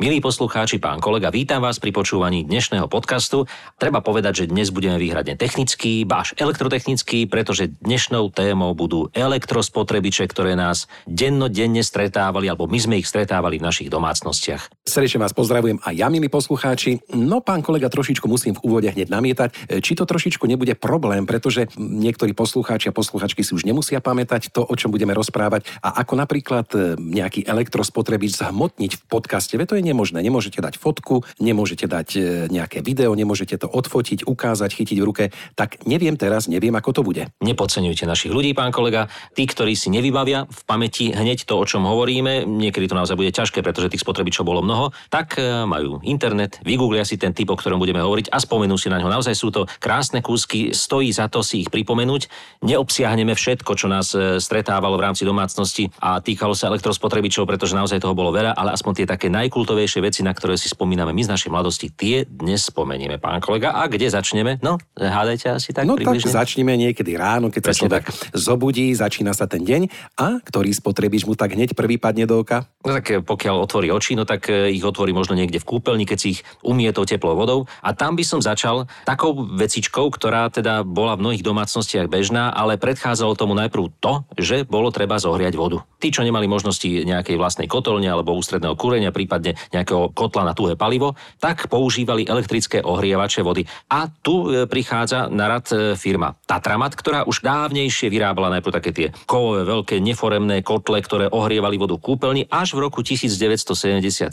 Milí poslucháči, pán kolega, vítam vás pri počúvaní dnešného podcastu. Treba povedať, že dnes budeme výhradne technický, báš elektrotechnický, pretože dnešnou témou budú elektrospotrebiče, ktoré nás dennodenne stretávali, alebo my sme ich stretávali v našich domácnostiach. Srdečne vás pozdravujem aj ja, milí poslucháči. No, pán kolega, trošičku musím v úvode hneď namietať, či to trošičku nebude problém, pretože niektorí poslucháči a posluchačky si už nemusia pamätať to, o čom budeme rozprávať a ako napríklad e, nejaký elektrospotrebič zhmotniť v podcaste. To je nemožné. Nemôžete dať fotku, nemôžete dať e, nejaké video, nemôžete to odfotiť, ukázať, chytiť v ruke. Tak neviem teraz, neviem, ako to bude. Nepodceňujte našich ľudí, pán kolega. Tí, ktorí si nevybavia v pamäti hneď to, o čom hovoríme, niekedy to naozaj bude ťažké, pretože tých spotrebičov bolo mnoho, tak e, majú internet, vygooglia si ten typ, o ktorom budeme hovoriť a spomenú si na ňo. Naozaj sú to krásne kúsky, stojí za to si ich pripomenúť. Neobsiahneme všetko, čo nás e, stretávalo v rámci domácnosti a týkalo sa elektrospotrebičov, pretože naozaj toho bolo veľa, ale aspoň tie také najkultovejšie najzaujímavejšie veci, na ktoré si spomíname my z našej mladosti, tie dnes spomenieme, pán kolega. A kde začneme? No, hádajte asi tak No približne. tak začneme niekedy ráno, keď Presne sa človek zobudí, začína sa ten deň a ktorý spotrebič mu tak hneď prvý padne do oka? No tak e, pokiaľ otvorí oči, no tak e, ich otvorí možno niekde v kúpeľni, keď si ich umie tou teplou vodou. A tam by som začal takou vecičkou, ktorá teda bola v mnohých domácnostiach bežná, ale predchádzalo tomu najprv to, že bolo treba zohriať vodu. Tí, čo nemali možnosti nejakej vlastnej kotolne alebo ústredného kúrenia, prípadne nejakého kotla na tuhé palivo, tak používali elektrické ohrievače vody. A tu e, prichádza na rad firma Tatramat, ktorá už dávnejšie vyrábala najprv také tie kovové veľké neforemné kotle, ktoré ohrievali vodu v kúpeľni. Až v roku 1977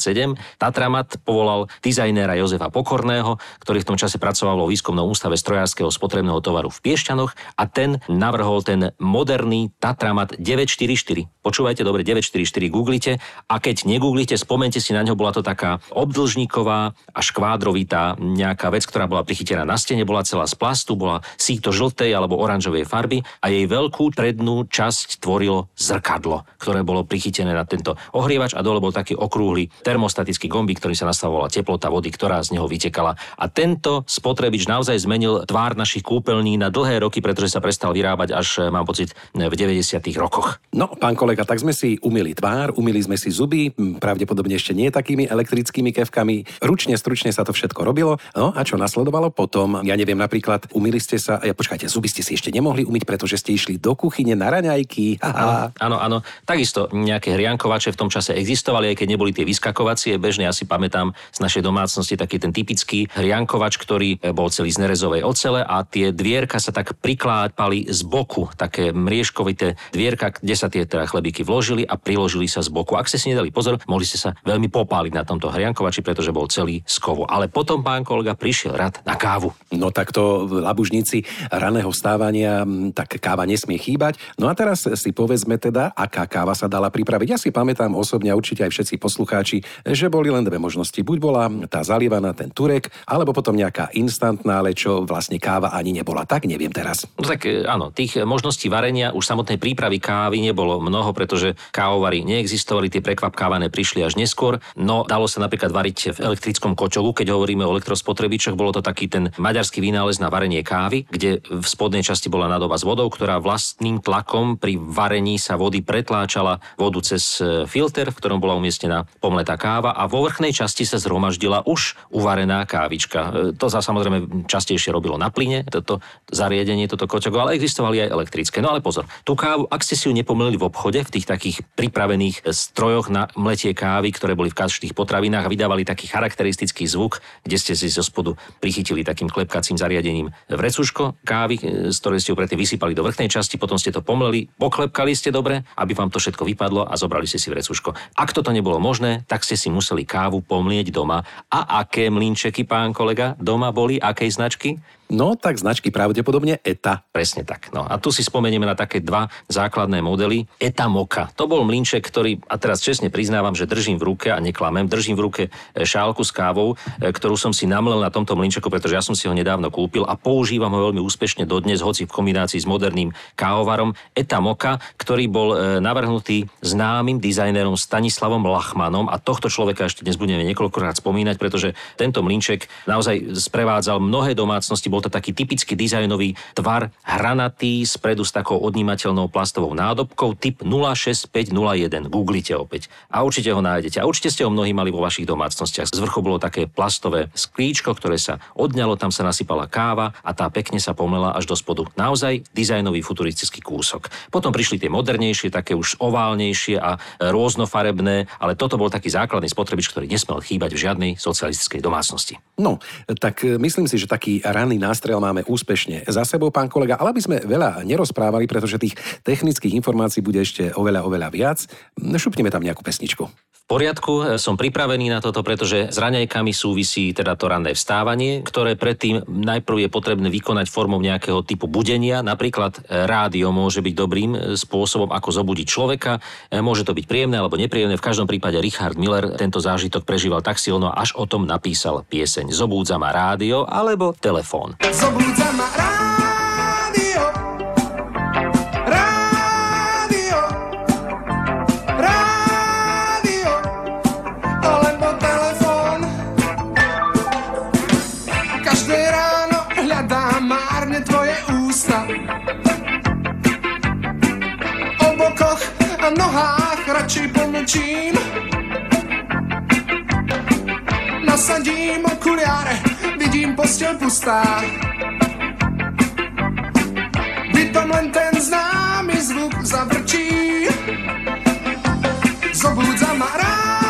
Tatramat povolal dizajnéra Jozefa Pokorného, ktorý v tom čase pracoval vo výskumnom ústave strojárskeho spotrebného tovaru v Piešťanoch a ten navrhol ten moderný Tatramat 944. Počúvajte dobre, 944 googlite a keď negooglite, spomente si na ňo, bola to taká obdlžníková a škvádrovitá nejaká vec, ktorá bola prichytená na stene, bola celá z plastu, bola síto žltej alebo oranžovej farby a jej veľkú prednú časť tvorilo zrkadlo, ktoré bolo prichytené na tento ohrievač a dole bol taký okrúhly termostatický gombík, ktorý sa nastavovala teplota vody, ktorá z neho vytekala. A tento spotrebič naozaj zmenil tvár našich kúpeľní na dlhé roky, pretože sa prestal vyrábať až, mám pocit, v 90. rokoch. No, pán kolega, tak sme si umili tvár, umili sme si zuby, pravdepodobne ešte nie takými elektrickými kevkami. Ručne, stručne sa to všetko robilo. No a čo nasledovalo potom? Ja neviem, napríklad umili ste sa, ja, počkajte, zuby ste si ešte nemohli umyť, pretože ste išli do kuchyne na raňajky. Aha. Áno, áno. Takisto nejaké hriankovače v tom čase existovali, aj keď neboli tie vyskakovacie bežné. Ja si pamätám z našej domácnosti taký ten typický hriankovač, ktorý bol celý z nerezovej ocele a tie dvierka sa tak priklápali z boku, také mriežkovité dvierka, kde sa tie teda chlebíky vložili a priložili sa z boku. Ak ste si nedali pozor, mohli ste sa veľmi popáliť na tomto hriankovači, pretože bol celý z kovu. Ale potom pán kolega prišiel rad na kávu. No tak to labužníci raného vstávania, m, tak káva nesmie chýbať. No a teraz si povedzme teda, aká káva sa dala pripraviť. Ja si pamätám osobne a určite aj všetci poslucháči, že boli len dve možnosti. Buď bola tá zalievaná, ten turek, alebo potom nejaká instantná, ale čo vlastne káva ani nebola. Tak neviem teraz. No tak e, áno, tých možností varenia už samotnej prípravy kávy nebolo mnoho, pretože kávovary neexistovali, tie prekvapkávané prišli až neskôr. No dalo sa napríklad variť v elektrickom kočogu, keď hovoríme o elektrospotrebičoch, bolo to taký ten maďarský vynález na varenie kávy, kde v spodnej časti bola nádoba s vodou, ktorá vlastným tlakom pri varení sa vody pretláčala vodu cez e, filter, v ktorom bola umiestnená pomletá káva a vo vrchnej časti sa zhromaždila už uvarená kávička. E, To sa samozrejme častejšie robilo na plyne, toto zariadenie, toto kočogo, ale existovali aj elektrické. No ale pozor, tú kávu, ak ste si ju nepomýlili v obchode, v tých takých pripravených e, strojoch na mletie kávy, ktoré boli v každých potravinách a vydávali taký charakteristický zvuk, kde ste si zo spodu prichytili takým klepkacím zariadením vrecuško kávy, e, z ktorej ste ju predtým vysypali do vrchnej časti, potom ste to pomleli, poklepkali ste dobre, aby vám to všetko vypadlo a zobrali ste si vrecuško. Ak toto nebolo možné, tak ste si museli kávu pomlieť doma. A aké mlinčeky, pán kolega, doma boli, akej značky? No tak značky pravdepodobne ETA. Presne tak. No a tu si spomenieme na také dva základné modely. Eta Moka. To bol mlinček, ktorý, a teraz čestne priznávam, že držím v ruke a neklamem, držím v ruke e, šálku s kávou, e, ktorú som si namlel na tomto mlinčeku, pretože ja som si ho nedávno kúpil a používam ho veľmi úspešne dodnes, hoci v kombinácii s moderným kávovarom. Eta Moka, ktorý bol e, navrhnutý známym dizajnerom Stanislavom Lachmanom a tohto človeka ešte dnes budeme niekoľkokrát spomínať, pretože tento mlinček naozaj sprevádzal mnohé domácnosti. Bol to taký typický dizajnový tvar, hranatý, spredu s takou odnímateľnou plastovou nádobkou, typ 06501. Googlite opäť. A určite ho nájdete. A určite ste ho mnohí mali vo vašich domácnostiach. Z vrchu bolo také plastové sklíčko, ktoré sa odňalo, tam sa nasypala káva a tá pekne sa pomlela až do spodu. Naozaj dizajnový futuristický kúsok. Potom prišli tie modernejšie, také už oválnejšie a rôznofarebné, ale toto bol taký základný spotrebič, ktorý nesmel chýbať v žiadnej socialistickej domácnosti. No, tak e, myslím si, že taký ranný nástrel máme úspešne za sebou, pán kolega, ale aby sme veľa nerozprávali, pretože tých technických informácií bude ešte oveľa, oveľa viac. Šupneme tam nejakú pesničku poriadku, e, som pripravený na toto, pretože s raňajkami súvisí teda to ranné vstávanie, ktoré predtým najprv je potrebné vykonať formou nejakého typu budenia. Napríklad e, rádio môže byť dobrým e, spôsobom, ako zobudiť človeka. Môže to byť príjemné alebo nepríjemné. V každom prípade Richard Miller tento zážitok prežíval tak silno, až o tom napísal pieseň Zobúdza ma rádio alebo telefón. Zobúdza ma rádio. Nohách radši pomlčím. Nasadím okuliare, vidím postel pustá. Vytom len ten známy zvuk zavrčí. Zobúdza ma rád.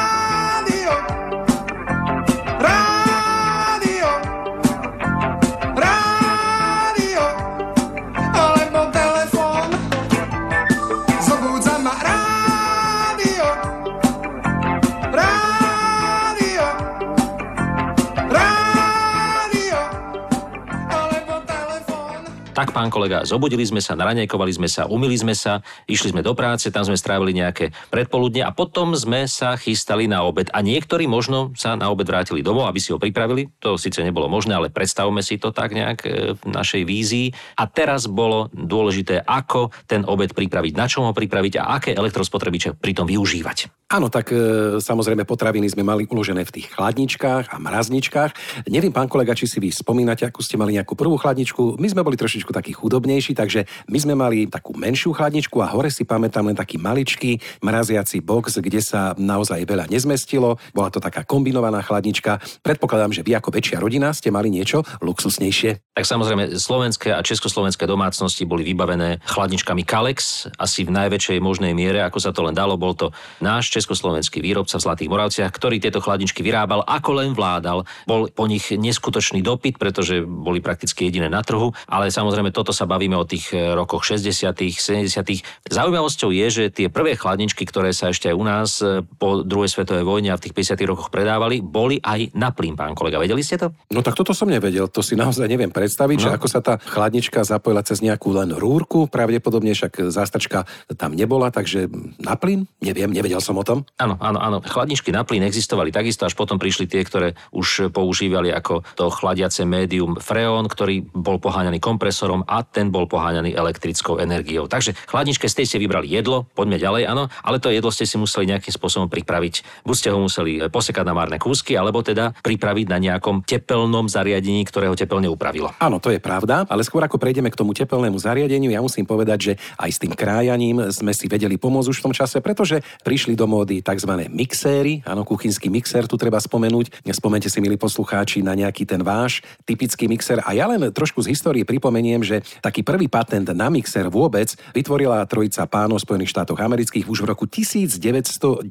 Pán kolega, zobudili sme sa, naranejkovali sme sa, umili sme sa, išli sme do práce, tam sme strávili nejaké predpoludne a potom sme sa chystali na obed. A niektorí možno sa na obed vrátili domov, aby si ho pripravili. To síce nebolo možné, ale predstavme si to tak nejak e, v našej vízii. A teraz bolo dôležité, ako ten obed pripraviť, na čom ho pripraviť a aké elektrospotrebiče pritom využívať. Áno, tak e, samozrejme potraviny sme mali uložené v tých chladničkách a mrazničkách. Neviem, pán kolega, či si vy spomínate, ako ste mali nejakú prvú chladničku. My sme boli trošičku trošičku taký chudobnejší, takže my sme mali takú menšiu chladničku a hore si pamätám len taký maličký mraziaci box, kde sa naozaj veľa nezmestilo. Bola to taká kombinovaná chladnička. Predpokladám, že vy ako väčšia rodina ste mali niečo luxusnejšie. Tak samozrejme, slovenské a československé domácnosti boli vybavené chladničkami Kalex, asi v najväčšej možnej miere, ako sa to len dalo. Bol to náš československý výrobca v Zlatých Moravciach, ktorý tieto chladničky vyrábal, ako len vládal. Bol po nich neskutočný dopyt, pretože boli prakticky jediné na trhu, ale samozrejme toto sa bavíme o tých e, rokoch 60., 70. Zaujímavosťou je, že tie prvé chladničky, ktoré sa ešte aj u nás e, po druhej svetovej vojne a v tých 50. rokoch predávali, boli aj na plyn, pán kolega. Vedeli ste to? No tak toto som nevedel, to si naozaj neviem predstaviť, no. že ako sa tá chladnička zapojila cez nejakú len rúrku, pravdepodobne však zástačka tam nebola, takže na plyn? Neviem, nevedel som o tom. Áno, áno, áno. Chladničky na plyn existovali takisto, až potom prišli tie, ktoré už používali ako to chladiace médium freón, ktorý bol poháňaný kompresor kompresorom a ten bol poháňaný elektrickou energiou. Takže chladničke ste si vybrali jedlo, poďme ďalej, áno, ale to jedlo ste si museli nejakým spôsobom pripraviť. Buď ste ho museli e, posekať na márne kúsky, alebo teda pripraviť na nejakom tepelnom zariadení, ktoré ho tepelne upravilo. Áno, to je pravda, ale skôr ako prejdeme k tomu tepelnému zariadeniu, ja musím povedať, že aj s tým krájaním sme si vedeli pomôcť už v tom čase, pretože prišli do módy tzv. mixéry, áno, kuchynský mixer tu treba spomenúť. Spomente si, milí poslucháči, na nejaký ten váš typický mixer. A ja len trošku z histórie pripomeniem, že taký prvý patent na mixer vôbec vytvorila trojica pánov Spojených štátoch amerických už v roku 1910.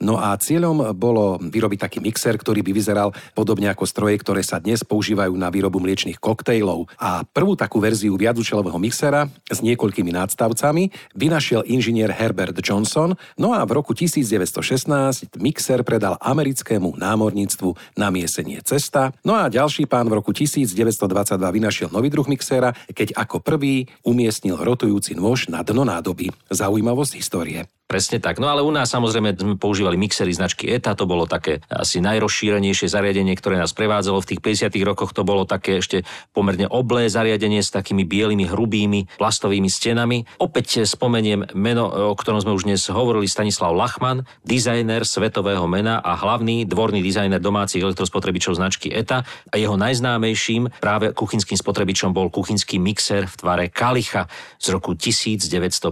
No a cieľom bolo vyrobiť taký mixer, ktorý by vyzeral podobne ako stroje, ktoré sa dnes používajú na výrobu mliečných koktejlov. A prvú takú verziu viacúčelového mixera s niekoľkými nadstavcami vynašiel inžinier Herbert Johnson, no a v roku 1916 mixer predal americkému námorníctvu na miesenie cesta. No a ďalší pán v roku 1922 vynašiel nový druh mixera, keď ako prvý umiestnil rotujúci nôž na dno nádoby. Zaujímavosť histórie. Presne tak. No ale u nás samozrejme sme používali mixery značky ETA, to bolo také asi najrozšírenejšie zariadenie, ktoré nás prevádzalo. V tých 50. rokoch to bolo také ešte pomerne oblé zariadenie s takými bielými, hrubými plastovými stenami. Opäť spomeniem meno, o ktorom sme už dnes hovorili, Stanislav Lachman, dizajner svetového mena a hlavný dvorný dizajner domácich elektrospotrebičov značky ETA a jeho najznámejším práve kuchynským spotrebičom bol kuchynský mixer v tvare Kalicha z roku 1954.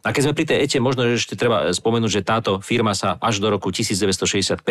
A keď sme pri tej ETE možno ešte treba spomenúť, že táto firma sa až do roku 1965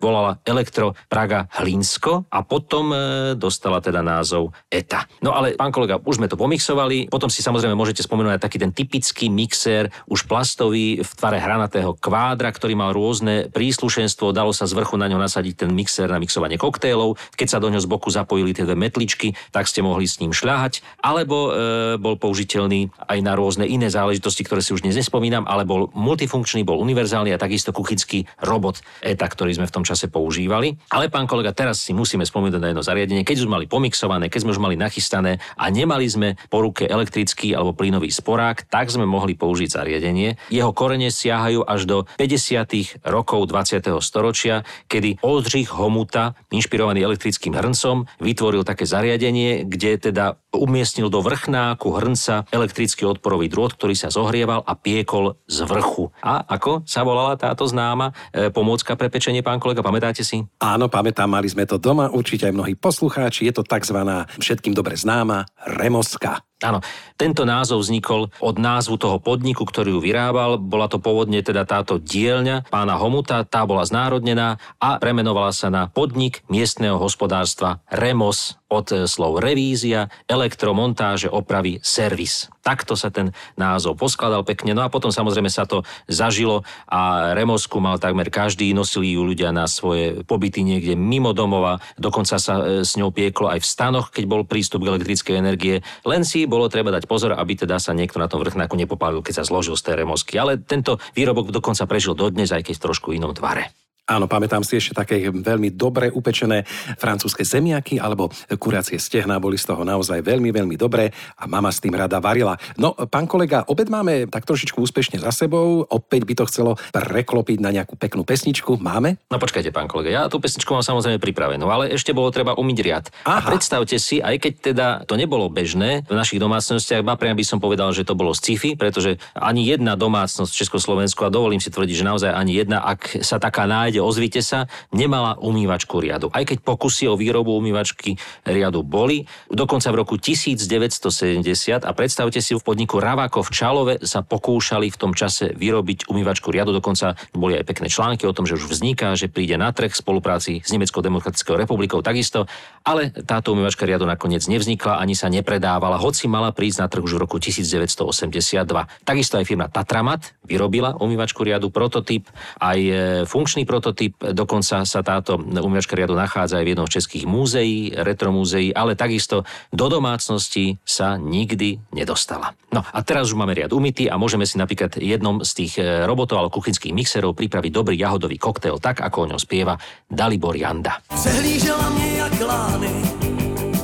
volala Elektro Praga Hlinsko a potom e, dostala teda názov ETA. No ale pán kolega, už sme to pomixovali, potom si samozrejme môžete spomenúť aj taký ten typický mixer, už plastový v tvare hranatého kvádra, ktorý mal rôzne príslušenstvo, dalo sa z vrchu na ňo nasadiť ten mixer na mixovanie koktélov, keď sa do ňo z boku zapojili tie dve metličky, tak ste mohli s ním šľahať, alebo e, bol použiteľný aj na rôzne iné záležitosti, ktoré si už dnes nespomínam, ale bol multifunkčný, bol univerzálny a takisto kuchycký robot ETA, ktorý sme v tom čase používali. Ale pán kolega, teraz si musíme spomenúť na jedno zariadenie, keď sme mali pomixované, keď sme už mali nachystané a nemali sme po ruke elektrický alebo plynový sporák, tak sme mohli použiť zariadenie. Jeho korene siahajú až do 50. rokov 20. storočia, kedy Oldřich Homuta, inšpirovaný elektrickým hrncom, vytvoril také zariadenie, kde teda umiestnil do vrchnáku hrnca elektrický odporový drôt, ktorý sa zohrieval a piekol z vrchu. A ako sa volala táto známa e, pomôcka pre pečenie, pán kolega, pamätáte si? Áno, pamätám, mali sme to doma, určite aj mnohí poslucháči, je to tzv. všetkým dobre známa remoska. Áno, tento názov vznikol od názvu toho podniku, ktorý ju vyrábal. Bola to pôvodne teda táto dielňa pána Homuta, tá bola znárodnená a premenovala sa na podnik miestneho hospodárstva Remos od e, slov revízia, elektromontáže, opravy, servis. Takto sa ten názov poskladal pekne. No a potom samozrejme sa to zažilo a Remosku mal takmer každý, nosili ju ľudia na svoje pobyty niekde mimo domova, dokonca sa e, s ňou pieklo aj v stanoch, keď bol prístup k elektrickej energie. Len si bolo treba dať pozor, aby teda sa niekto na tom vrchnáku nepopálil, keď sa zložil z tej Remosky. Ale tento výrobok dokonca prežil dodnes, aj keď v trošku inom tvare. Áno, pamätám si ešte také veľmi dobre upečené francúzske zemiaky alebo kuracie stehná boli z toho naozaj veľmi, veľmi dobré a mama s tým rada varila. No, pán kolega, obed máme tak trošičku úspešne za sebou, opäť by to chcelo preklopiť na nejakú peknú pesničku. Máme? No počkajte, pán kolega, ja tú pesničku mám samozrejme pripravenú, ale ešte bolo treba umyť riad. Aha. A predstavte si, aj keď teda to nebolo bežné v našich domácnostiach, ba priam by som povedal, že to bolo sci-fi, pretože ani jedna domácnosť v Československu, a dovolím si tvrdiť, že naozaj ani jedna, ak sa taká nájde, prípade ozvite sa, nemala umývačku riadu. Aj keď pokusy o výrobu umývačky riadu boli, dokonca v roku 1970 a predstavte si v podniku Ravako v Čalove sa pokúšali v tom čase vyrobiť umývačku riadu, dokonca boli aj pekné články o tom, že už vzniká, že príde na trh v spolupráci s Nemeckou demokratickou republikou takisto, ale táto umývačka riadu nakoniec nevznikla ani sa nepredávala, hoci mala prísť na trh už v roku 1982. Takisto aj firma Tatramat vyrobila umývačku riadu, prototyp, aj e, funkčný prototyp dokonca sa táto umývačka riadu nachádza aj v jednom z českých múzeí, retromúzeí, ale takisto do domácnosti sa nikdy nedostala. No a teraz už máme riad umytý a môžeme si napríklad jednom z tých e, robotov alebo kuchynských mixerov pripraviť dobrý jahodový koktail, tak ako o ňom spieva Dalibor Janda. Přehlížela mě jak lány,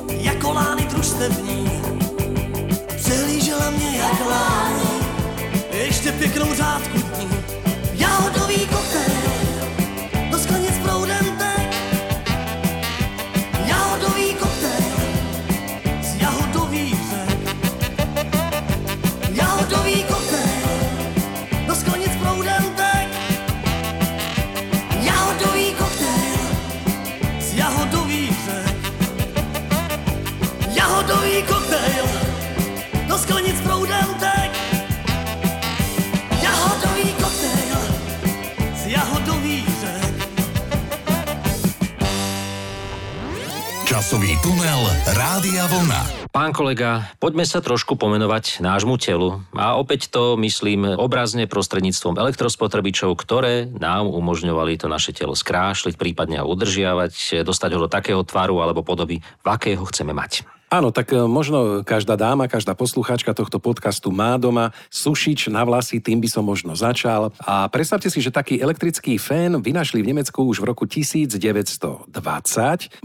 jako lány družstevní. Přehlížela mě jak lány, ještě pěknou řádku časový tunel Rádia Vlna. Pán kolega, poďme sa trošku pomenovať nášmu telu. A opäť to myslím obrazne prostredníctvom elektrospotrebičov, ktoré nám umožňovali to naše telo skrášliť, prípadne ho udržiavať, dostať ho do takého tvaru alebo podoby, v akého chceme mať. Áno, tak e, možno každá dáma, každá poslucháčka tohto podcastu má doma sušič na vlasy, tým by som možno začal. A predstavte si, že taký elektrický fén vynašli v Nemecku už v roku 1920.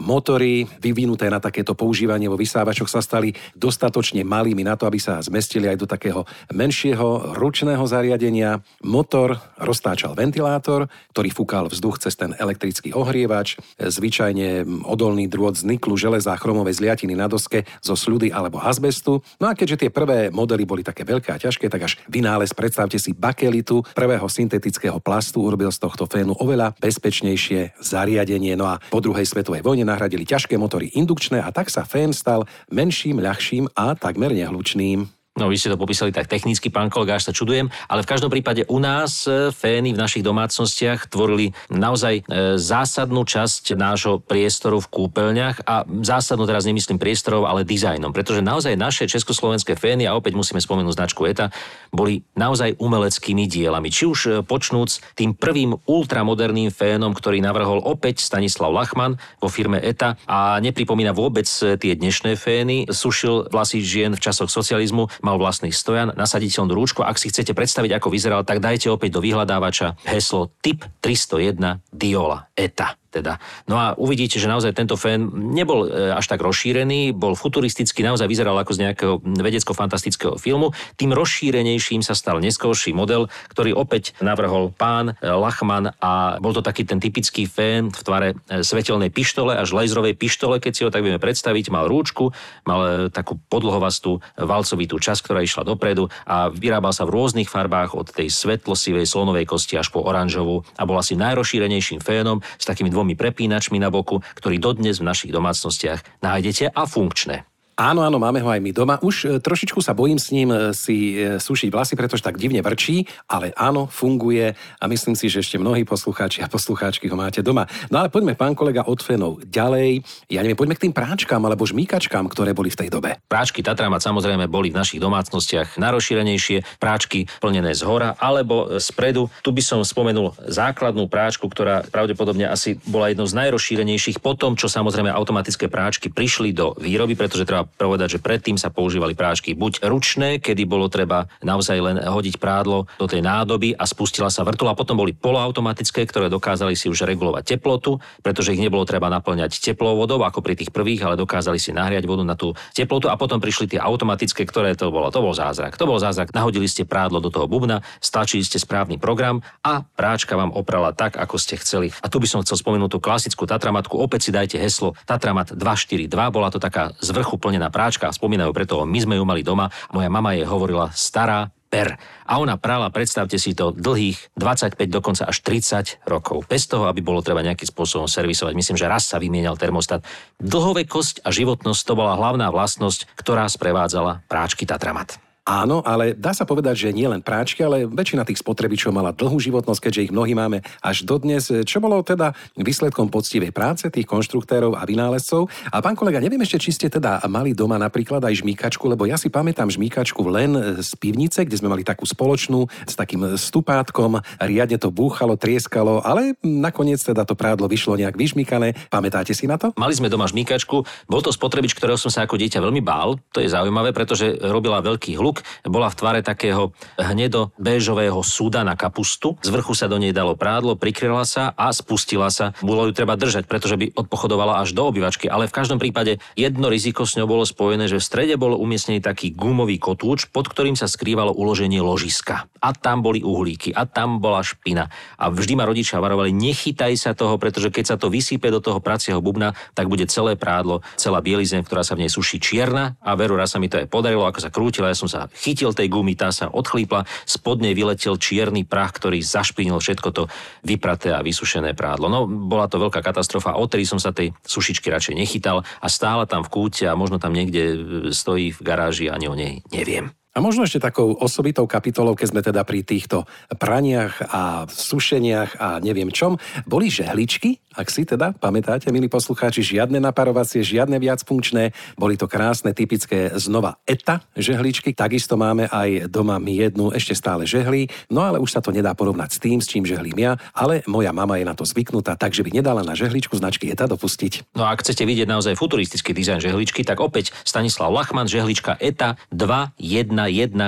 Motory vyvinuté na takéto používanie vo vysávačoch sa stali dostatočne malými na to, aby sa zmestili aj do takého menšieho ručného zariadenia. Motor roztáčal ventilátor, ktorý fúkal vzduch cez ten elektrický ohrievač, zvyčajne odolný drôt z niklu, železa a chromovej zliatiny na doske také zo sľudy alebo azbestu. No a keďže tie prvé modely boli také veľké a ťažké, tak až vynález, predstavte si bakelitu, prvého syntetického plastu urobil z tohto fénu oveľa bezpečnejšie zariadenie. No a po druhej svetovej vojne nahradili ťažké motory indukčné a tak sa fén stal menším, ľahším a takmer nehlučným. No, vy ste to popísali tak technicky, pán kolega, až sa čudujem, ale v každom prípade u nás e, fény v našich domácnostiach tvorili naozaj e, zásadnú časť nášho priestoru v kúpeľniach a zásadnú teraz nemyslím priestorov, ale dizajnom, pretože naozaj naše československé fény, a opäť musíme spomenúť značku ETA, boli naozaj umeleckými dielami. Či už e, počnúc tým prvým ultramoderným fénom, ktorý navrhol opäť Stanislav Lachman vo firme ETA a nepripomína vôbec tie dnešné fény, sušil vlasy žien v časoch socializmu, mal vlastný stojan, nasaditeľnú rúčku. Ak si chcete predstaviť, ako vyzeral, tak dajte opäť do vyhľadávača heslo typ 301 Diola ETA teda. No a uvidíte, že naozaj tento fén nebol e, až tak rozšírený, bol futuristický, naozaj vyzeral ako z nejakého vedecko-fantastického filmu. Tým rozšírenejším sa stal neskorší model, ktorý opäť navrhol pán e, Lachman a bol to taký ten typický fén v tvare e, svetelnej pištole až laserovej pištole, keď si ho tak vieme predstaviť. Mal rúčku, mal takú podlhovastú valcovitú časť, ktorá išla dopredu a vyrábal sa v rôznych farbách od tej svetlosivej slonovej kosti až po oranžovú a bol asi najrozšírenejším fénom s takými dvomi prepínačmi na boku, ktorý dodnes v našich domácnostiach nájdete a funkčné. Áno, áno, máme ho aj my doma. Už e, trošičku sa bojím s ním e, si e, sušiť vlasy, pretože tak divne vrčí, ale áno, funguje a myslím si, že ešte mnohí poslucháči a poslucháčky ho máte doma. No ale poďme, pán kolega, od fenov ďalej. Ja neviem, poďme k tým práčkám alebo žmýkačkám, ktoré boli v tej dobe. Práčky Tatramat samozrejme boli v našich domácnostiach najrozšírenejšie, práčky plnené z hora alebo spredu. Tu by som spomenul základnú práčku, ktorá pravdepodobne asi bola jednou z najrozšírenejších po tom, čo samozrejme automatické práčky prišli do výroby, pretože treba povedať, že predtým sa používali práčky buď ručné, kedy bolo treba naozaj len hodiť prádlo do tej nádoby a spustila sa vrtula, potom boli poloautomatické, ktoré dokázali si už regulovať teplotu, pretože ich nebolo treba naplňať teplou vodou ako pri tých prvých, ale dokázali si nahriať vodu na tú teplotu a potom prišli tie automatické, ktoré to bolo. To bol zázrak. To bol zázrak. Nahodili ste prádlo do toho bubna, stačili ste správny program a práčka vám oprala tak, ako ste chceli. A tu by som chcel spomenúť tú klasickú Tatramatku. Opäť si dajte heslo Tatramat 242. Bola to taká z vrchu plne na práčka spomínajú preto, my sme ju mali doma. Moja mama jej hovorila stará per. A ona prala, predstavte si to, dlhých 25, dokonca až 30 rokov. Bez toho, aby bolo treba nejakým spôsobom servisovať. Myslím, že raz sa vymienial termostat. Dlhovekosť a životnosť to bola hlavná vlastnosť, ktorá sprevádzala práčky Tatramat. Áno, ale dá sa povedať, že nie len práčky, ale väčšina tých spotrebičov mala dlhú životnosť, keďže ich mnohí máme až dodnes, čo bolo teda výsledkom poctivej práce tých konštruktérov a vynálezcov. A pán kolega, neviem ešte, či ste teda mali doma napríklad aj žmýkačku, lebo ja si pamätám žmýkačku len z pivnice, kde sme mali takú spoločnú s takým stupátkom, riadne to búchalo, trieskalo, ale nakoniec teda to prádlo vyšlo nejak vyžmýkané. Pamätáte si na to? Mali sme doma žmýkačku, bol to spotrebič, ktorého som sa ako dieťa veľmi bál. To je zaujímavé, pretože robila veľký hluk bola v tvare takého hnedo béžového súda na kapustu. Z vrchu sa do nej dalo prádlo, prikryla sa a spustila sa. Bolo ju treba držať, pretože by odpochodovala až do obývačky. Ale v každom prípade jedno riziko s ňou bolo spojené, že v strede bol umiestnený taký gumový kotúč, pod ktorým sa skrývalo uloženie ložiska. A tam boli uhlíky, a tam bola špina. A vždy ma rodičia varovali, nechytaj sa toho, pretože keď sa to vysype do toho pracieho bubna, tak bude celé prádlo, celá bielizeň, ktorá sa v nej suší čierna. A veru, raz sa mi to aj podarilo, ako sa krútila, ja som sa chytil tej gumy, tá sa odchlípla, spod nej vyletel čierny prach, ktorý zašpinil všetko to vypraté a vysušené prádlo. No, bola to veľká katastrofa, odtedy som sa tej sušičky radšej nechytal a stála tam v kúte a možno tam niekde e, stojí v garáži a ani o nej neviem. A možno ešte takou osobitou kapitolou, keď sme teda pri týchto praniach a sušeniach a neviem čom, boli žehličky ak si teda pamätáte, milí poslucháči, žiadne naparovacie, žiadne viac funkčné, boli to krásne, typické znova ETA žehličky, takisto máme aj doma my jednu ešte stále žehli, no ale už sa to nedá porovnať s tým, s čím žehlím ja, ale moja mama je na to zvyknutá, takže by nedala na žehličku značky ETA dopustiť. No a ak chcete vidieť naozaj futuristický dizajn žehličky, tak opäť Stanislav Lachman, žehlička ETA 211,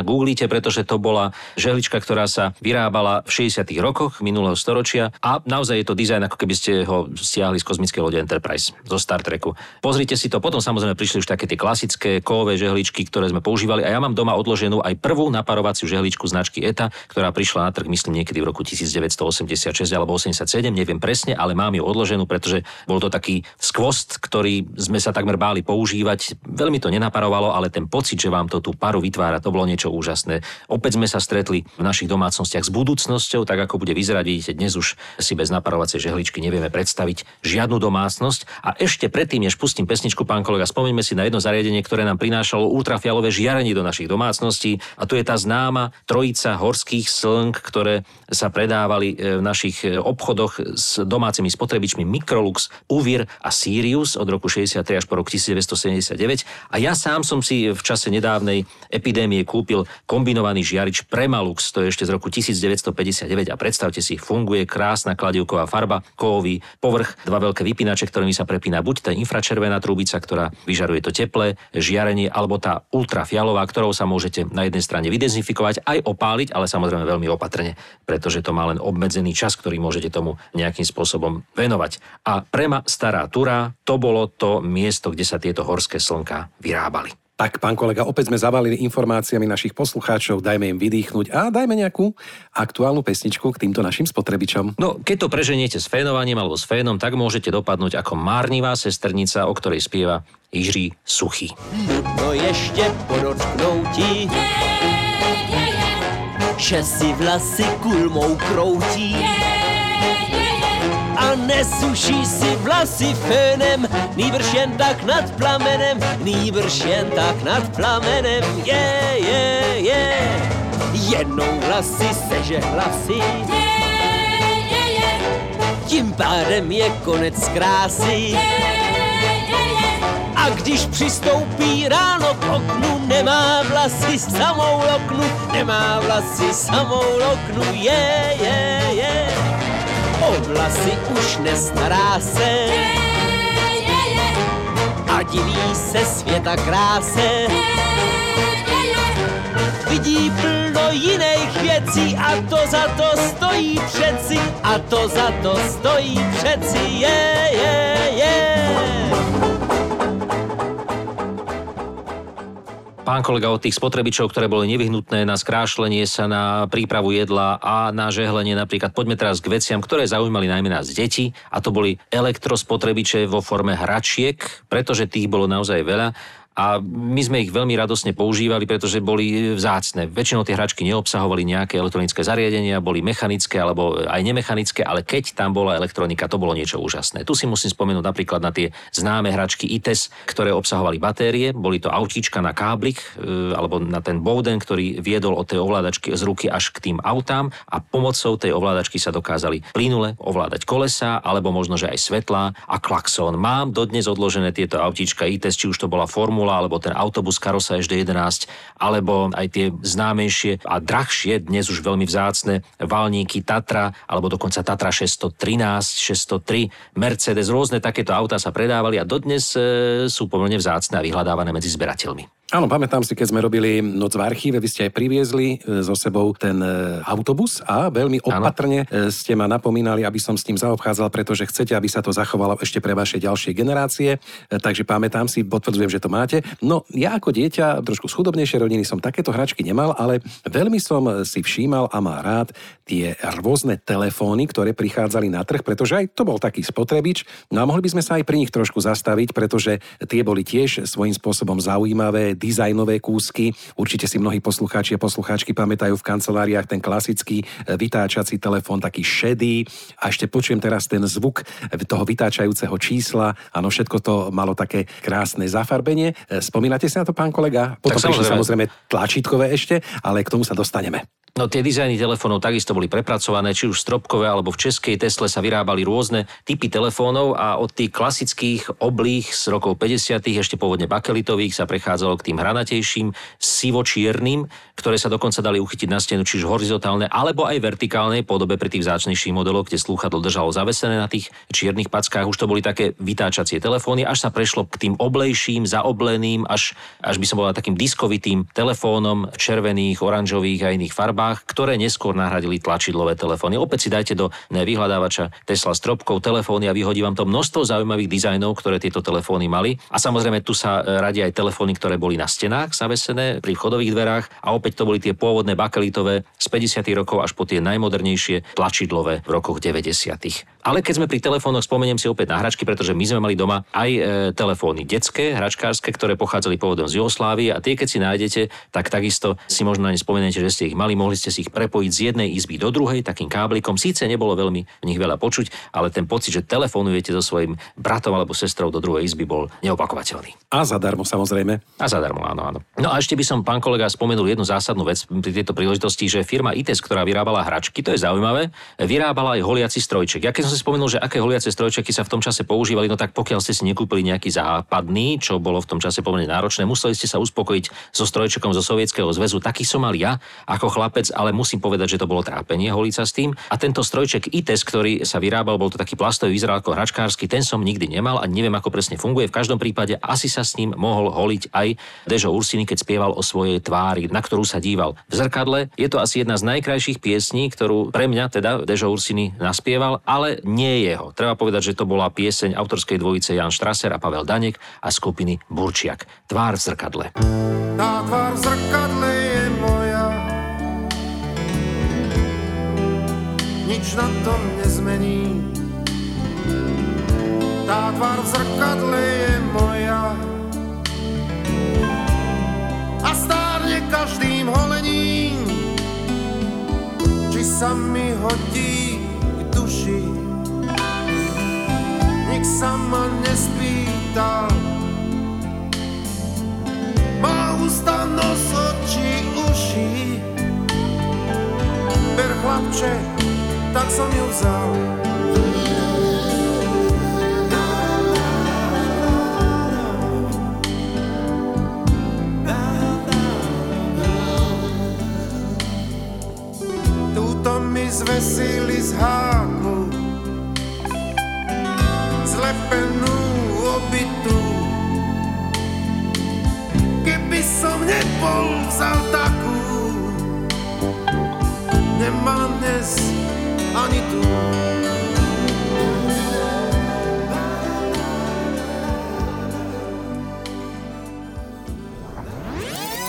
googlite, pretože to bola žehlička, ktorá sa vyrábala v 60. rokoch minulého storočia a naozaj je to dizajn, ako keby ste ho stiahli z kozmickej lode Enterprise zo Star Treku. Pozrite si to, potom samozrejme prišli už také tie klasické kovové žehličky, ktoré sme používali a ja mám doma odloženú aj prvú naparovaciu žehličku značky ETA, ktorá prišla na trh, myslím, niekedy v roku 1986 alebo 87, neviem presne, ale mám ju odloženú, pretože bol to taký skvost, ktorý sme sa takmer báli používať. Veľmi to nenaparovalo, ale ten pocit, že vám to tú paru vytvára, to bolo niečo úžasné. Opäť sme sa stretli v našich domácnostiach s budúcnosťou, tak ako bude vyzerať, vidíte, dnes už si bez naparovacej žehličky nevieme predstaviť žiadnu domácnosť. A ešte predtým, než pustím pesničku, pán kolega, spomeňme si na jedno zariadenie, ktoré nám prinášalo ultrafialové žiarenie do našich domácností. A tu je tá známa trojica horských slnk, ktoré sa predávali e, v našich e, obchodoch s domácimi spotrebičmi Microlux, Uvir a Sirius od roku 63 až po rok 1979. A ja sám som si v čase nedávnej epidémie kúpil kombinovaný žiarič Premalux, to je ešte z roku 1959 a predstavte si, funguje krásna kladivková farba, kovový povrch, dva veľké vypínače, ktorými sa prepína buď tá infračervená trubica, ktorá vyžaruje to teplé žiarenie, alebo tá ultrafialová, ktorou sa môžete na jednej strane vydezinfikovať, aj opáliť, ale samozrejme veľmi opatrne, pretože to má len obmedzený čas, ktorý môžete tomu nejakým spôsobom venovať. A Prema Stará Tura, to bolo to miesto, kde sa tieto horské slnka vyrábali. Tak, pán kolega, opäť sme zavalili informáciami našich poslucháčov, dajme im vydýchnuť a dajme nejakú aktuálnu pesničku k týmto našim spotrebičom. No, keď to preženiete s fénovaním alebo s fénom, tak môžete dopadnúť ako márnivá sesternica, o ktorej spieva Jiří Suchý. No ešte podotknoutí, že si vlasy kulmou kroutí a nesuší si vlasy fénem, nýbrž jen tak nad plamenem, nýbrž jen tak nad plamenem, je, je, je. Jednou vlasy seže hlasy, tím pádem je konec krásy. A když přistoupí ráno k oknu, nemá vlasy samou loknu, nemá vlasy samou loknu, je, je, je o vlasy už nestará se. A diví se světa kráse. Vidí plno jiných věcí a to za to stojí přeci, a to za to stojí přeci, je, je, je. Pán kolega, od tých spotrebičov, ktoré boli nevyhnutné na skrášlenie sa, na prípravu jedla a na žehlenie napríklad, poďme teraz k veciam, ktoré zaujímali najmä nás deti a to boli elektrospotrebiče vo forme hračiek, pretože tých bolo naozaj veľa a my sme ich veľmi radosne používali, pretože boli vzácne. Väčšinou tie hračky neobsahovali nejaké elektronické zariadenia, boli mechanické alebo aj nemechanické, ale keď tam bola elektronika, to bolo niečo úžasné. Tu si musím spomenúť napríklad na tie známe hračky ITES, ktoré obsahovali batérie, boli to autíčka na káblik e, alebo na ten Bowden, ktorý viedol od tej ovládačky z ruky až k tým autám a pomocou tej ovládačky sa dokázali plynule ovládať kolesa alebo možno, že aj svetlá a klaxón. Mám dodnes odložené tieto autíčka ITES, či už to bola formu formula, alebo ten autobus Karosa HD11, alebo aj tie známejšie a drahšie, dnes už veľmi vzácne valníky Tatra, alebo dokonca Tatra 613, 603, Mercedes, rôzne takéto autá sa predávali a dodnes e, sú pomerne vzácne a vyhľadávané medzi zberateľmi. Áno, pamätám si, keď sme robili noc v archíve, vy ste aj priviezli e, so sebou ten e, autobus a veľmi opatrne ano. E, ste ma napomínali, aby som s tým zaobchádzal, pretože chcete, aby sa to zachovalo ešte pre vaše ďalšie generácie. Takže pamätám si, potvrdzujem, že to máte. No, ja ako dieťa, trošku schudobnejšie rodiny som takéto hračky nemal, ale veľmi som si všímal a mal rád tie rôzne telefóny, ktoré prichádzali na trh, pretože aj to bol taký spotrebič. No a mohli by sme sa aj pri nich trošku zastaviť, pretože tie boli tiež svojím spôsobom zaujímavé, dizajnové kúsky. Určite si mnohí poslucháči a poslucháčky pamätajú v kanceláriách ten klasický e, vytáčací telefón, taký šedý. A ešte počujem teraz ten zvuk toho vytáčajúceho čísla. Áno, všetko to malo také krásne zafarbenie. E, spomínate si na to, pán kolega? Potom tak samozrejme. samozrejme tlačítkové ešte, ale k tomu sa dostaneme. No tie dizajny telefónov takisto boli prepracované, či už stropkové alebo v českej Tesle sa vyrábali rôzne typy telefónov a od tých klasických oblých z rokov 50. ešte pôvodne bakelitových sa prechádzalo k tým hranatejším, sivočiernym, ktoré sa dokonca dali uchytiť na stenu, či už horizontálne alebo aj vertikálnej podobe pri tých vzácnejších modeloch, kde slúchadlo držalo zavesené na tých čiernych packách. Už to boli také vytáčacie telefóny, až sa prešlo k tým oblejším, zaobleným, až, až by som bola takým diskovitým telefónom červených, oranžových a iných farbách farbách, ktoré neskôr nahradili tlačidlové telefóny. Opäť si dajte do vyhľadávača Tesla stropkov telefóny a vyhodí vám to množstvo zaujímavých dizajnov, ktoré tieto telefóny mali. A samozrejme tu sa e, radia aj telefóny, ktoré boli na stenách zavesené pri vchodových dverách a opäť to boli tie pôvodné bakelitové z 50. rokov až po tie najmodernejšie tlačidlové v rokoch 90. Ale keď sme pri telefónoch, spomeniem si opäť na hračky, pretože my sme mali doma aj e, telefóny detské, hračkárske, ktoré pochádzali pôvodom z Jugoslávie a tie, keď si nájdete, tak takisto si možno na ne spomeniete, že ste ich mali, mohli ste si ich prepojiť z jednej izby do druhej takým káblikom. Síce nebolo veľmi v nich veľa počuť, ale ten pocit, že telefonujete so svojím bratom alebo sestrou do druhej izby, bol neopakovateľný. A zadarmo samozrejme. A zadarmo, áno, áno. No a ešte by som, pán kolega, spomenul jednu zásadnú vec pri tejto príležitosti, že firma ITES, ktorá vyrábala hračky, to je zaujímavé, vyrábala aj holiaci strojček. Ja keď som si spomenul, že aké holiace strojčeky sa v tom čase používali, no tak pokiaľ ste si nekúpili nejaký západný, čo bolo v tom čase pomerne náročné, museli ste sa uspokojiť so strojčekom zo Sovietskeho zväzu. Taký som mal ja ako chlapec, ale musím povedať, že to bolo trápenie holiť sa s tým. A tento strojček ITES, ktorý sa vyrábal, bol to taký plastový, vyzeral ako hračkársky, ten som nikdy nemal a neviem, ako presne funguje. V každom prípade asi sa s ním mohol holiť aj Dežo Ursiny, keď spieval o svojej tvári, na ktorú sa díval v zrkadle. Je to asi jedna z najkrajších piesní, ktorú pre mňa teda Dežo Ursiny naspieval, ale nie jeho. Treba povedať, že to bola pieseň autorskej dvojice Jan Štraser a Pavel Danek a skupiny Burčiak. Tvár v zrkadle. Tá tvár v zrkadle je moja Nič na tom nezmení Tá tvár v zrkadle je moja A stárne každým holením Či sa mi hodí k duši nik sa ma nespýtal. Má ústa, nos, oči, uši. Ber chlapče, tak som ju vzal. Túto mi zvesili z háku zlepenú obytu. Keby som nebol vzal takú, nemám dnes ani tu.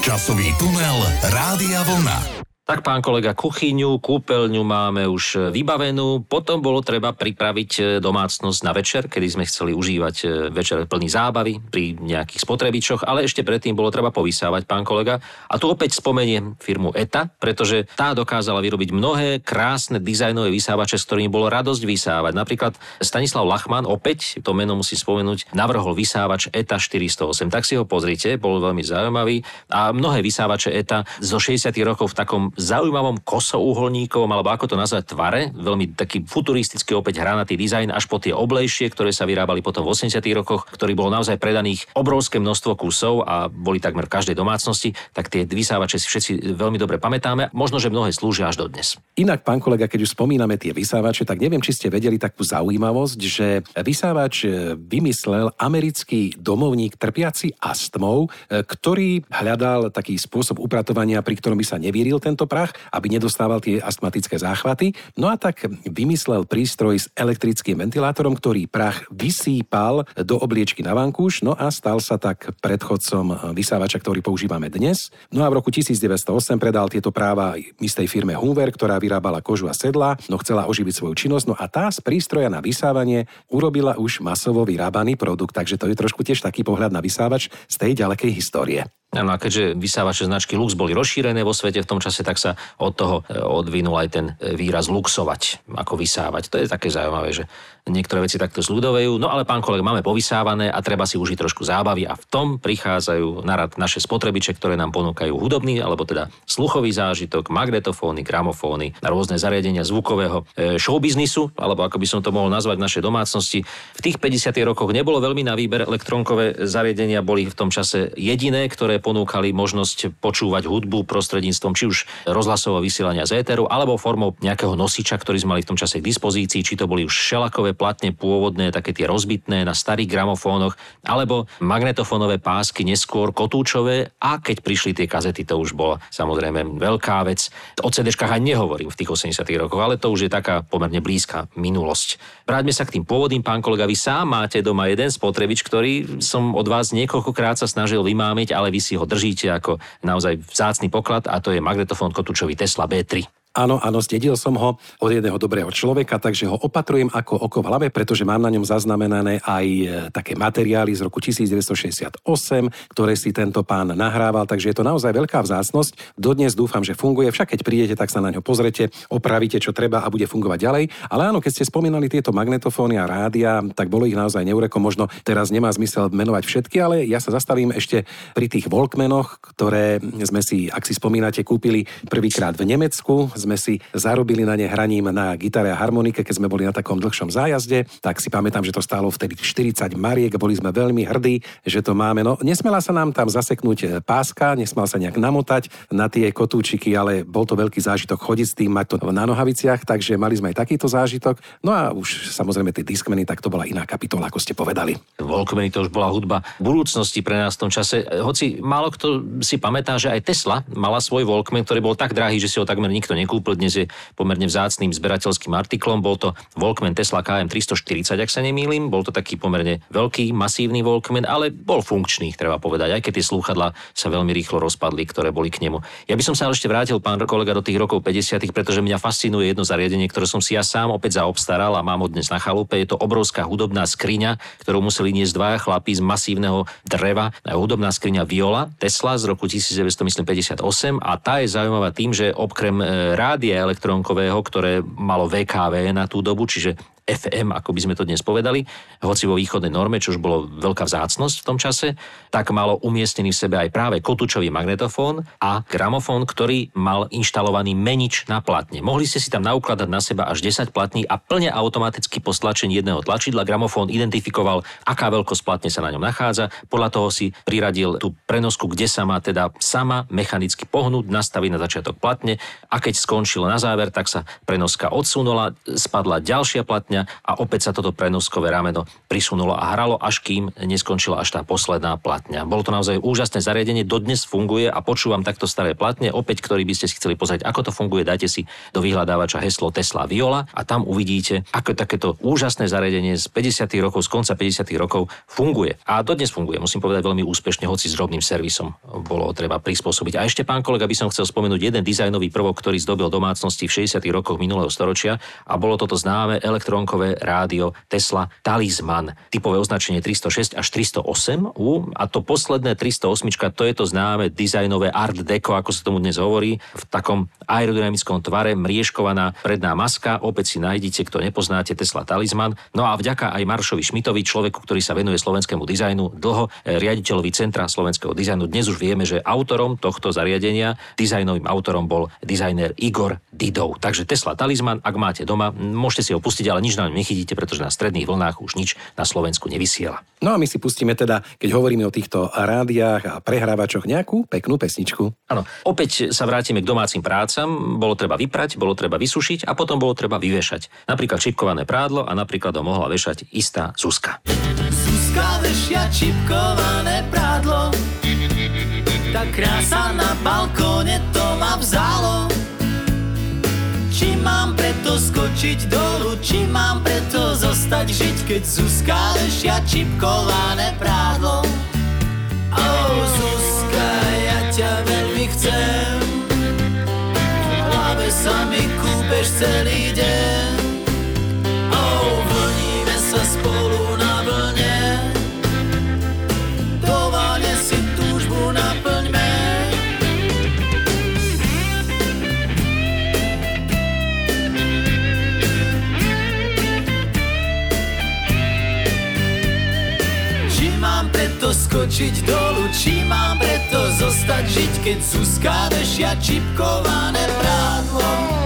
Časový tunel Rádia Vlna. Tak pán kolega, kuchyňu, kúpeľňu máme už vybavenú, potom bolo treba pripraviť e, domácnosť na večer, kedy sme chceli užívať e, večer plný zábavy pri nejakých spotrebičoch, ale ešte predtým bolo treba povysávať, pán kolega. A tu opäť spomeniem firmu ETA, pretože tá dokázala vyrobiť mnohé krásne dizajnové vysávače, s ktorými bolo radosť vysávať. Napríklad Stanislav Lachman, opäť to meno musím spomenúť, navrhol vysávač ETA 408. Tak si ho pozrite, bol veľmi zaujímavý. A mnohé vysávače ETA zo 60. rokov v takom zaujímavom kosouholníkovom, alebo ako to nazvať, tvare. Veľmi taký futuristický opäť hranatý dizajn, až po tie oblejšie, ktoré sa vyrábali potom v 80. rokoch, ktorý bolo naozaj predaných obrovské množstvo kusov a boli takmer v každej domácnosti, tak tie vysávače si všetci veľmi dobre pamätáme. Možno, že mnohé slúžia až dodnes. Inak, pán kolega, keď už spomíname tie vysávače, tak neviem, či ste vedeli takú zaujímavosť, že vysávač e, vymyslel americký domovník trpiaci astmou, e, ktorý hľadal taký spôsob upratovania, pri ktorom by sa nevíril tento prach, aby nedostával tie astmatické záchvaty. No a tak vymyslel prístroj s elektrickým ventilátorom, ktorý prach vysýpal do obliečky na vankúš, no a stal sa tak predchodcom vysávača, ktorý používame dnes. No a v roku 1908 predal tieto práva istej firme Hoover, ktorá vyrábala kožu a sedla, no chcela oživiť svoju činnosť, no a tá z prístroja na vysávanie urobila už masovo vyrábaný produkt, takže to je trošku tiež taký pohľad na vysávač z tej ďalekej histórie. Áno, a keďže vysávače značky Lux boli rozšírené vo svete v tom čase, tak sa od toho e, odvinul aj ten e, výraz luxovať, ako vysávať. To je také zaujímavé, že niektoré veci takto zľudovejú. No ale pán kolega, máme povysávané a treba si užiť trošku zábavy a v tom prichádzajú na naše spotrebiče, ktoré nám ponúkajú hudobný, alebo teda sluchový zážitok, magnetofóny, gramofóny, rôzne zariadenia zvukového e, showbiznisu, alebo ako by som to mohol nazvať v našej domácnosti. V tých 50. rokoch nebolo veľmi na výber, elektronkové zariadenia boli v tom čase jediné, ktoré ponúkali možnosť počúvať hudbu prostredníctvom či už rozhlasového vysielania z éteru, alebo formou nejakého nosiča, ktorý sme mali v tom čase k dispozícii, či to boli už šelakové platne pôvodné, také tie rozbitné na starých gramofónoch, alebo magnetofónové pásky, neskôr kotúčové a keď prišli tie kazety, to už bola samozrejme veľká vec. O CD-škách aj nehovorím v tých 80 rokoch, ale to už je taká pomerne blízka minulosť. Vráťme sa k tým pôvodným, pán kolega, vy sám máte doma jeden spotrebič, ktorý som od vás niekoľkokrát sa snažil vymámiť, ale vy si ho držíte ako naozaj vzácny poklad a to je magnetofón kotúčový Tesla B3. Áno, áno, zdedil som ho od jedného dobrého človeka, takže ho opatrujem ako oko v hlave, pretože mám na ňom zaznamenané aj e, také materiály z roku 1968, ktoré si tento pán nahrával, takže je to naozaj veľká vzácnosť. Dodnes dúfam, že funguje, však keď prídete, tak sa na ňo pozrete, opravíte, čo treba a bude fungovať ďalej. Ale áno, keď ste spomínali tieto magnetofóny a rádia, tak bolo ich naozaj neureko. Možno teraz nemá zmysel menovať všetky, ale ja sa zastavím ešte pri tých Volkmenoch, ktoré sme si, ak si spomínate, kúpili prvýkrát v Nemecku sme si zarobili na ne hraním na gitare a harmonike, keď sme boli na takom dlhšom zájazde, tak si pamätám, že to stálo vtedy 40 mariek, boli sme veľmi hrdí, že to máme. No, nesmela sa nám tam zaseknúť e, páska, nesmela sa nejak namotať na tie kotúčiky, ale bol to veľký zážitok chodiť s tým, mať to na nohaviciach, takže mali sme aj takýto zážitok. No a už samozrejme tie diskmeny, tak to bola iná kapitola, ako ste povedali. Volkmeny to už bola hudba budúcnosti pre nás v tom čase. Hoci málo kto si pamätá, že aj Tesla mala svoj Volkman, ktorý bol tak drahý, že si ho takmer nikto nekúpil kúpil, dnes je pomerne vzácným zberateľským artiklom. Bol to Walkman Tesla KM340, ak sa nemýlim. Bol to taký pomerne veľký, masívny Walkman, ale bol funkčný, treba povedať, aj keď tie slúchadla sa veľmi rýchlo rozpadli, ktoré boli k nemu. Ja by som sa ešte vrátil, pán kolega, do tých rokov 50., pretože mňa fascinuje jedno zariadenie, ktoré som si ja sám opäť zaobstaral a mám ho dnes na chalupe. Je to obrovská hudobná skriňa, ktorú museli niesť dvaja chlapí z masívneho dreva. Hudobná skriňa Viola Tesla z roku 1958 a tá je zaujímavá tým, že okrem e, rádia elektrónkového, ktoré malo VKV na tú dobu, čiže FM, ako by sme to dnes povedali, hoci vo východnej norme, čo už bolo veľká vzácnosť v tom čase, tak malo umiestnený v sebe aj práve kotúčový magnetofón a gramofón, ktorý mal inštalovaný menič na platne. Mohli ste si tam naukladať na seba až 10 platní a plne automaticky po stlačení jedného tlačidla gramofón identifikoval, aká veľkosť platne sa na ňom nachádza. Podľa toho si priradil tú prenosku, kde sa má teda sama mechanicky pohnúť, nastaviť na začiatok platne a keď skončil na záver, tak sa prenoska odsunula, spadla ďalšia platňa a opäť sa toto prenoskové rameno prisunulo a hralo, až kým neskončila až tá posledná platňa. Bolo to naozaj úžasné zariadenie, dodnes funguje a počúvam takto staré platne, opäť, ktorý by ste si chceli pozrieť, ako to funguje, dajte si do vyhľadávača heslo Tesla Viola a tam uvidíte, ako takéto úžasné zariadenie z 50. rokov, z konca 50. rokov funguje. A dodnes funguje, musím povedať veľmi úspešne, hoci s drobným servisom bolo treba prispôsobiť. A ešte, pán kolega, by som chcel spomenúť jeden dizajnový prvok, ktorý zdobil domácnosti v 60. rokoch minulého storočia a bolo toto známe elektron dvojtónkové rádio Tesla Talisman. Typové označenie 306 až 308 U, a to posledné 308, to je to známe dizajnové Art Deco, ako sa tomu dnes hovorí, v takom aerodynamickom tvare, mriežkovaná predná maska, opäť si nájdete, kto nepoznáte, Tesla Talisman. No a vďaka aj Maršovi Šmitovi, človeku, ktorý sa venuje slovenskému dizajnu, dlho eh, riaditeľovi Centra slovenského dizajnu, dnes už vieme, že autorom tohto zariadenia, dizajnovým autorom bol dizajner Igor Didov. Takže Tesla Talisman, ak máte doma, môžete si ho pustiť, ale nič na ňom nechytíte, pretože na stredných vlnách už nič na Slovensku nevysiela. No a my si pustíme teda, keď hovoríme o týchto rádiách a prehrávačoch, nejakú peknú pesničku. Áno, opäť sa vrátime k domácim prácam. Bolo treba vyprať, bolo treba vysušiť a potom bolo treba vyvešať. Napríklad čipkované prádlo a napríklad ho mohla vešať istá Zuzka. Zuzka vešia čipkované prádlo, tá krása na balkóne to ma vzalo. Či mám preto skočiť dolu, či mám preto zostať žiť, keď Zuzka lešia čipkované prádlo. Oh, Zuzka, ja ťa veľmi chcem, v hlave sa mi kúpeš celý deň. Skočiť dolu, či mám preto zostať žiť, keď Zuzka vešia čipkované prádlo.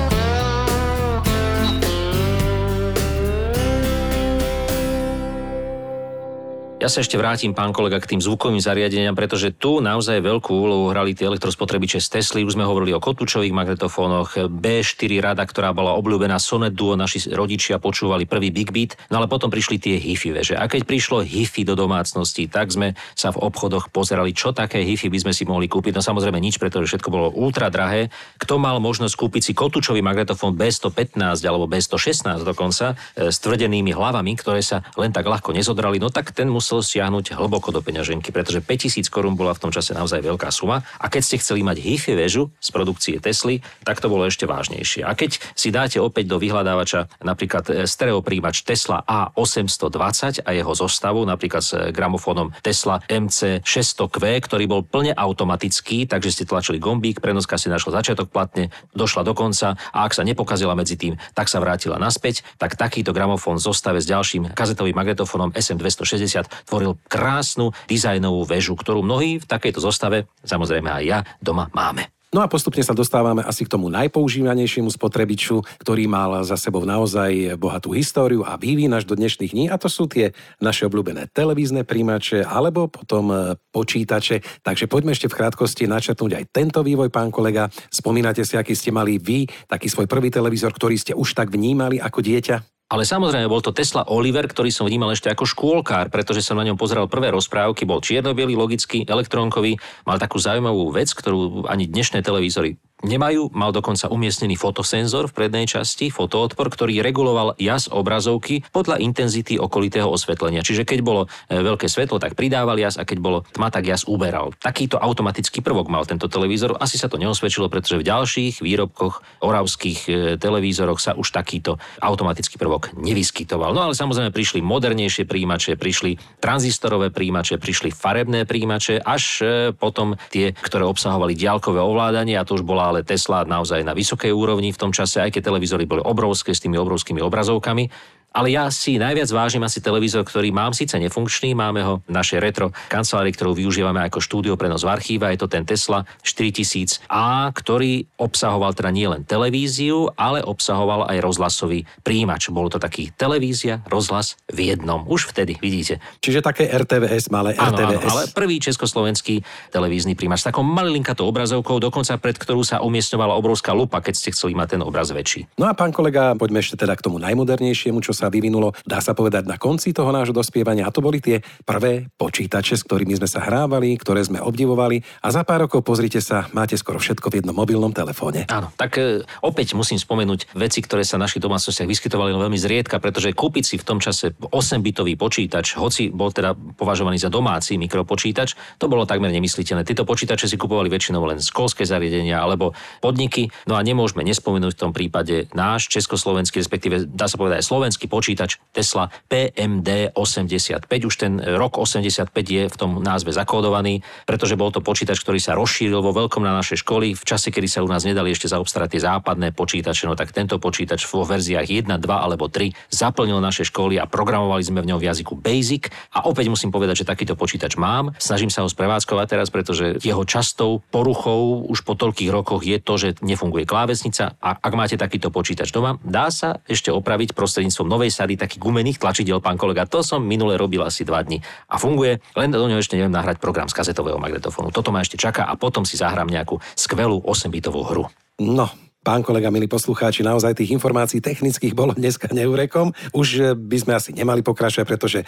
Ja sa ešte vrátim, pán kolega, k tým zvukovým zariadeniam, pretože tu naozaj veľkú úlohu hrali tie elektrospotrebiče z Tesly. Už sme hovorili o kotúčových magnetofónoch, B4 rada, ktorá bola obľúbená Sonet Duo, naši rodičia počúvali prvý Big Beat, no ale potom prišli tie HIFI veže. A keď prišlo HIFI do domácnosti, tak sme sa v obchodoch pozerali, čo také HIFI by sme si mohli kúpiť. No samozrejme nič, pretože všetko bolo ultra drahé. Kto mal možnosť kúpiť si kotúčový magnetofón B115 alebo B116 dokonca e, s tvrdenými hlavami, ktoré sa len tak ľahko nezodrali, no tak ten musel musel siahnuť hlboko do peňaženky, pretože 5000 korún bola v tom čase naozaj veľká suma. A keď ste chceli mať HIFI väžu z produkcie Tesly, tak to bolo ešte vážnejšie. A keď si dáte opäť do vyhľadávača napríklad e, stereopríjimač Tesla A820 a jeho zostavu, napríklad s gramofónom Tesla MC600Q, ktorý bol plne automatický, takže ste tlačili gombík, prenoska si našla začiatok platne, došla do konca a ak sa nepokazila medzi tým, tak sa vrátila naspäť, tak takýto gramofón zostave s ďalším kazetovým magnetofónom SM260 tvoril krásnu dizajnovú väžu, ktorú mnohí v takejto zostave, samozrejme aj ja, doma máme. No a postupne sa dostávame asi k tomu najpoužívanejšiemu spotrebiču, ktorý mal za sebou naozaj bohatú históriu a vývin až do dnešných dní a to sú tie naše obľúbené televízne príjimače alebo potom e, počítače. Takže poďme ešte v krátkosti načrtnúť aj tento vývoj, pán kolega. Spomínate si, aký ste mali vy, taký svoj prvý televízor, ktorý ste už tak vnímali ako dieťa? Ale samozrejme bol to Tesla Oliver, ktorý som vnímal ešte ako škôlkár, pretože som na ňom pozeral prvé rozprávky, bol čierno logicky, elektrónkový, mal takú zaujímavú vec, ktorú ani dnešné televízory nemajú. Mal dokonca umiestnený fotosenzor v prednej časti, fotoodpor, ktorý reguloval jas obrazovky podľa intenzity okolitého osvetlenia. Čiže keď bolo e, veľké svetlo, tak pridával jas a keď bolo tma, tak jas uberal. Takýto automatický prvok mal tento televízor. Asi sa to neosvedčilo, pretože v ďalších výrobkoch oravských e, televízoroch sa už takýto automatický prvok nevyskytoval. No ale samozrejme prišli modernejšie príjimače, prišli tranzistorové príjimače, prišli farebné príjimače, až e, potom tie, ktoré obsahovali diaľkové ovládanie a to už bola ale Tesla naozaj na vysokej úrovni v tom čase, aj keď televízory boli obrovské s tými obrovskými obrazovkami. Ale ja si najviac vážim asi televízor, ktorý mám síce nefunkčný, máme ho v našej retro kancelárii, ktorú využívame ako štúdio prenos v archíve, je to ten Tesla 4000A, ktorý obsahoval teda nielen televíziu, ale obsahoval aj rozhlasový príjimač. Bolo to taký televízia, rozhlas v jednom. Už vtedy, vidíte. Čiže také RTVS, malé RTVS. Áno, ale prvý československý televízny príjimač s takou malinkatou obrazovkou, dokonca pred ktorú sa umiestňovala obrovská lupa, keď ste chceli mať ten obraz väčší. No a pán kolega, poďme ešte teda k tomu najmodernejšiemu, čo sa sa vyvinulo, dá sa povedať, na konci toho nášho dospievania. A to boli tie prvé počítače, s ktorými sme sa hrávali, ktoré sme obdivovali. A za pár rokov, pozrite sa, máte skoro všetko v jednom mobilnom telefóne. Áno, tak e, opäť musím spomenúť veci, ktoré sa v našich domácnostiach vyskytovali no veľmi zriedka, pretože kúpiť si v tom čase 8-bitový počítač, hoci bol teda považovaný za domáci mikropočítač, to bolo takmer nemysliteľné. Tieto počítače si kupovali väčšinou len školské zariadenia alebo podniky. No a nemôžeme nespomenúť v tom prípade náš československý, respektíve dá sa povedať aj slovenský počítač Tesla PMD 85. Už ten rok 85 je v tom názve zakódovaný, pretože bol to počítač, ktorý sa rozšíril vo veľkom na naše školy v čase, kedy sa u nás nedali ešte zaobstarať tie západné počítače. No tak tento počítač vo verziách 1, 2 alebo 3 zaplnil naše školy a programovali sme v ňom v jazyku Basic. A opäť musím povedať, že takýto počítač mám. Snažím sa ho sprevádzkovať teraz, pretože jeho častou poruchou už po toľkých rokoch je to, že nefunguje klávesnica. A ak máte takýto počítač doma, dá sa ešte opraviť prostredníctvom novej sady takých gumených tlačidel, pán kolega. To som minule robil asi dva dní a funguje, len do neho ešte neviem nahrať program z kazetového magnetofónu. Toto ma ešte čaká a potom si zahrám nejakú skvelú 8-bitovú hru. No, Pán kolega, milí poslucháči, naozaj tých informácií technických bolo dneska neurekom. Už eh, by sme asi nemali pokračovať, pretože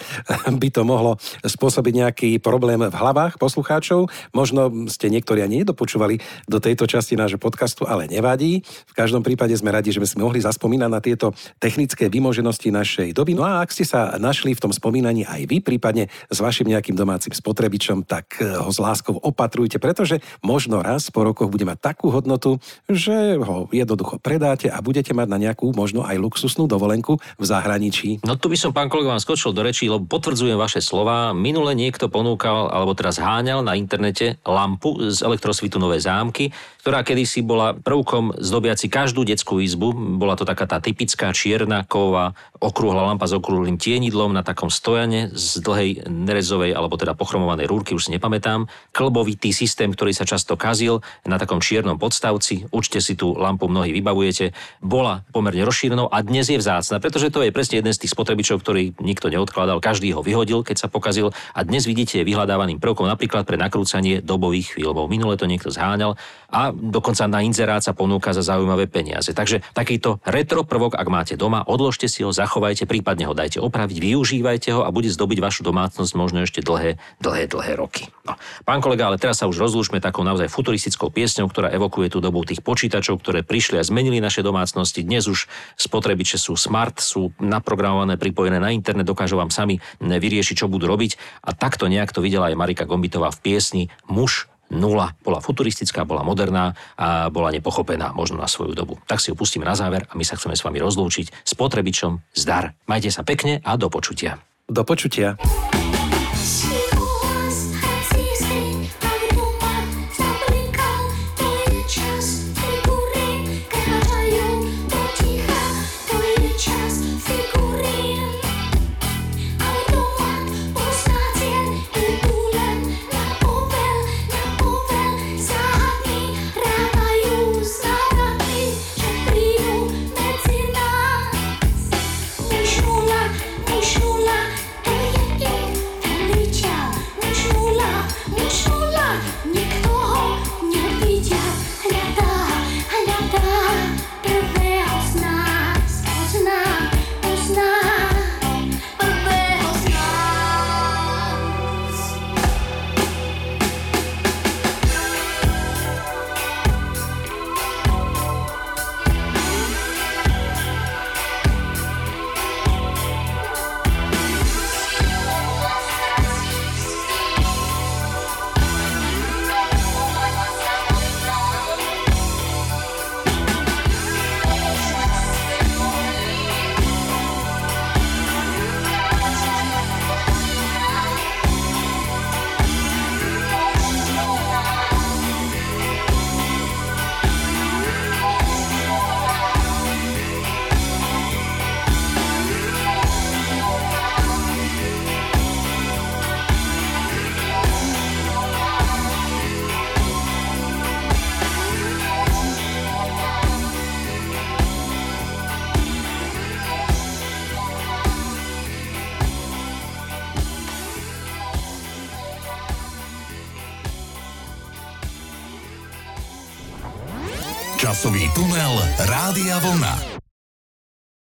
by to mohlo spôsobiť nejaký problém v hlavách poslucháčov. Možno ste niektorí ani nedopočúvali do tejto časti nášho podcastu, ale nevadí. V každom prípade sme radi, že sme si mohli zaspomínať na tieto technické vymoženosti našej doby. No a ak ste sa našli v tom spomínaní aj vy, prípadne s vašim nejakým domácim spotrebičom, tak eh, ho s láskou opatrujte, pretože možno raz po rokoch bude mať takú hodnotu, že ho jednoducho predáte a budete mať na nejakú možno aj luxusnú dovolenku v zahraničí. No tu by som, pán kolega, vám skočil do rečí, lebo potvrdzujem vaše slova. Minule niekto ponúkal, alebo teraz háňal na internete lampu z elektrosvitu Nové zámky, ktorá kedysi bola prvkom zdobiaci každú detskú izbu. Bola to taká tá typická čierna ková okrúhla lampa s okrúhlym tienidlom na takom stojane z dlhej nerezovej alebo teda pochromovanej rúrky, už si nepamätám. Klbovitý systém, ktorý sa často kazil na takom čiernom podstavci. Určite si tú lampu mnohí vybavujete. Bola pomerne rozšírenou a dnes je vzácna, pretože to je presne jeden z tých spotrebičov, ktorý nikto neodkladal, každý ho vyhodil, keď sa pokazil a dnes vidíte je vyhľadávaným prvkom napríklad pre nakrúcanie dobových filmov. Minule to niekto zháňal a dokonca na inzerát sa ponúka za zaujímavé peniaze. Takže takýto retro prvok, ak máte doma, odložte si ho, zachovajte, prípadne ho dajte opraviť, využívajte ho a bude zdobiť vašu domácnosť možno ešte dlhé, dlhé, dlhé roky. No. Pán kolega, ale teraz sa už rozlúčme takou naozaj futuristickou piesňou, ktorá evokuje tú dobu tých počítačov, ktoré prišli a zmenili naše domácnosti. Dnes už spotrebiče sú smart, sú naprogramované, pripojené na internet, dokážu vám sami vyriešiť, čo budú robiť. A takto nejak to videla aj Marika Gombitová v piesni Muž nula. Bola futuristická, bola moderná a bola nepochopená možno na svoju dobu. Tak si ju pustíme na záver a my sa chceme s vami rozlúčiť s potrebičom zdar. Majte sa pekne a do počutia. Do počutia. Časový tunel Rádia Vlna.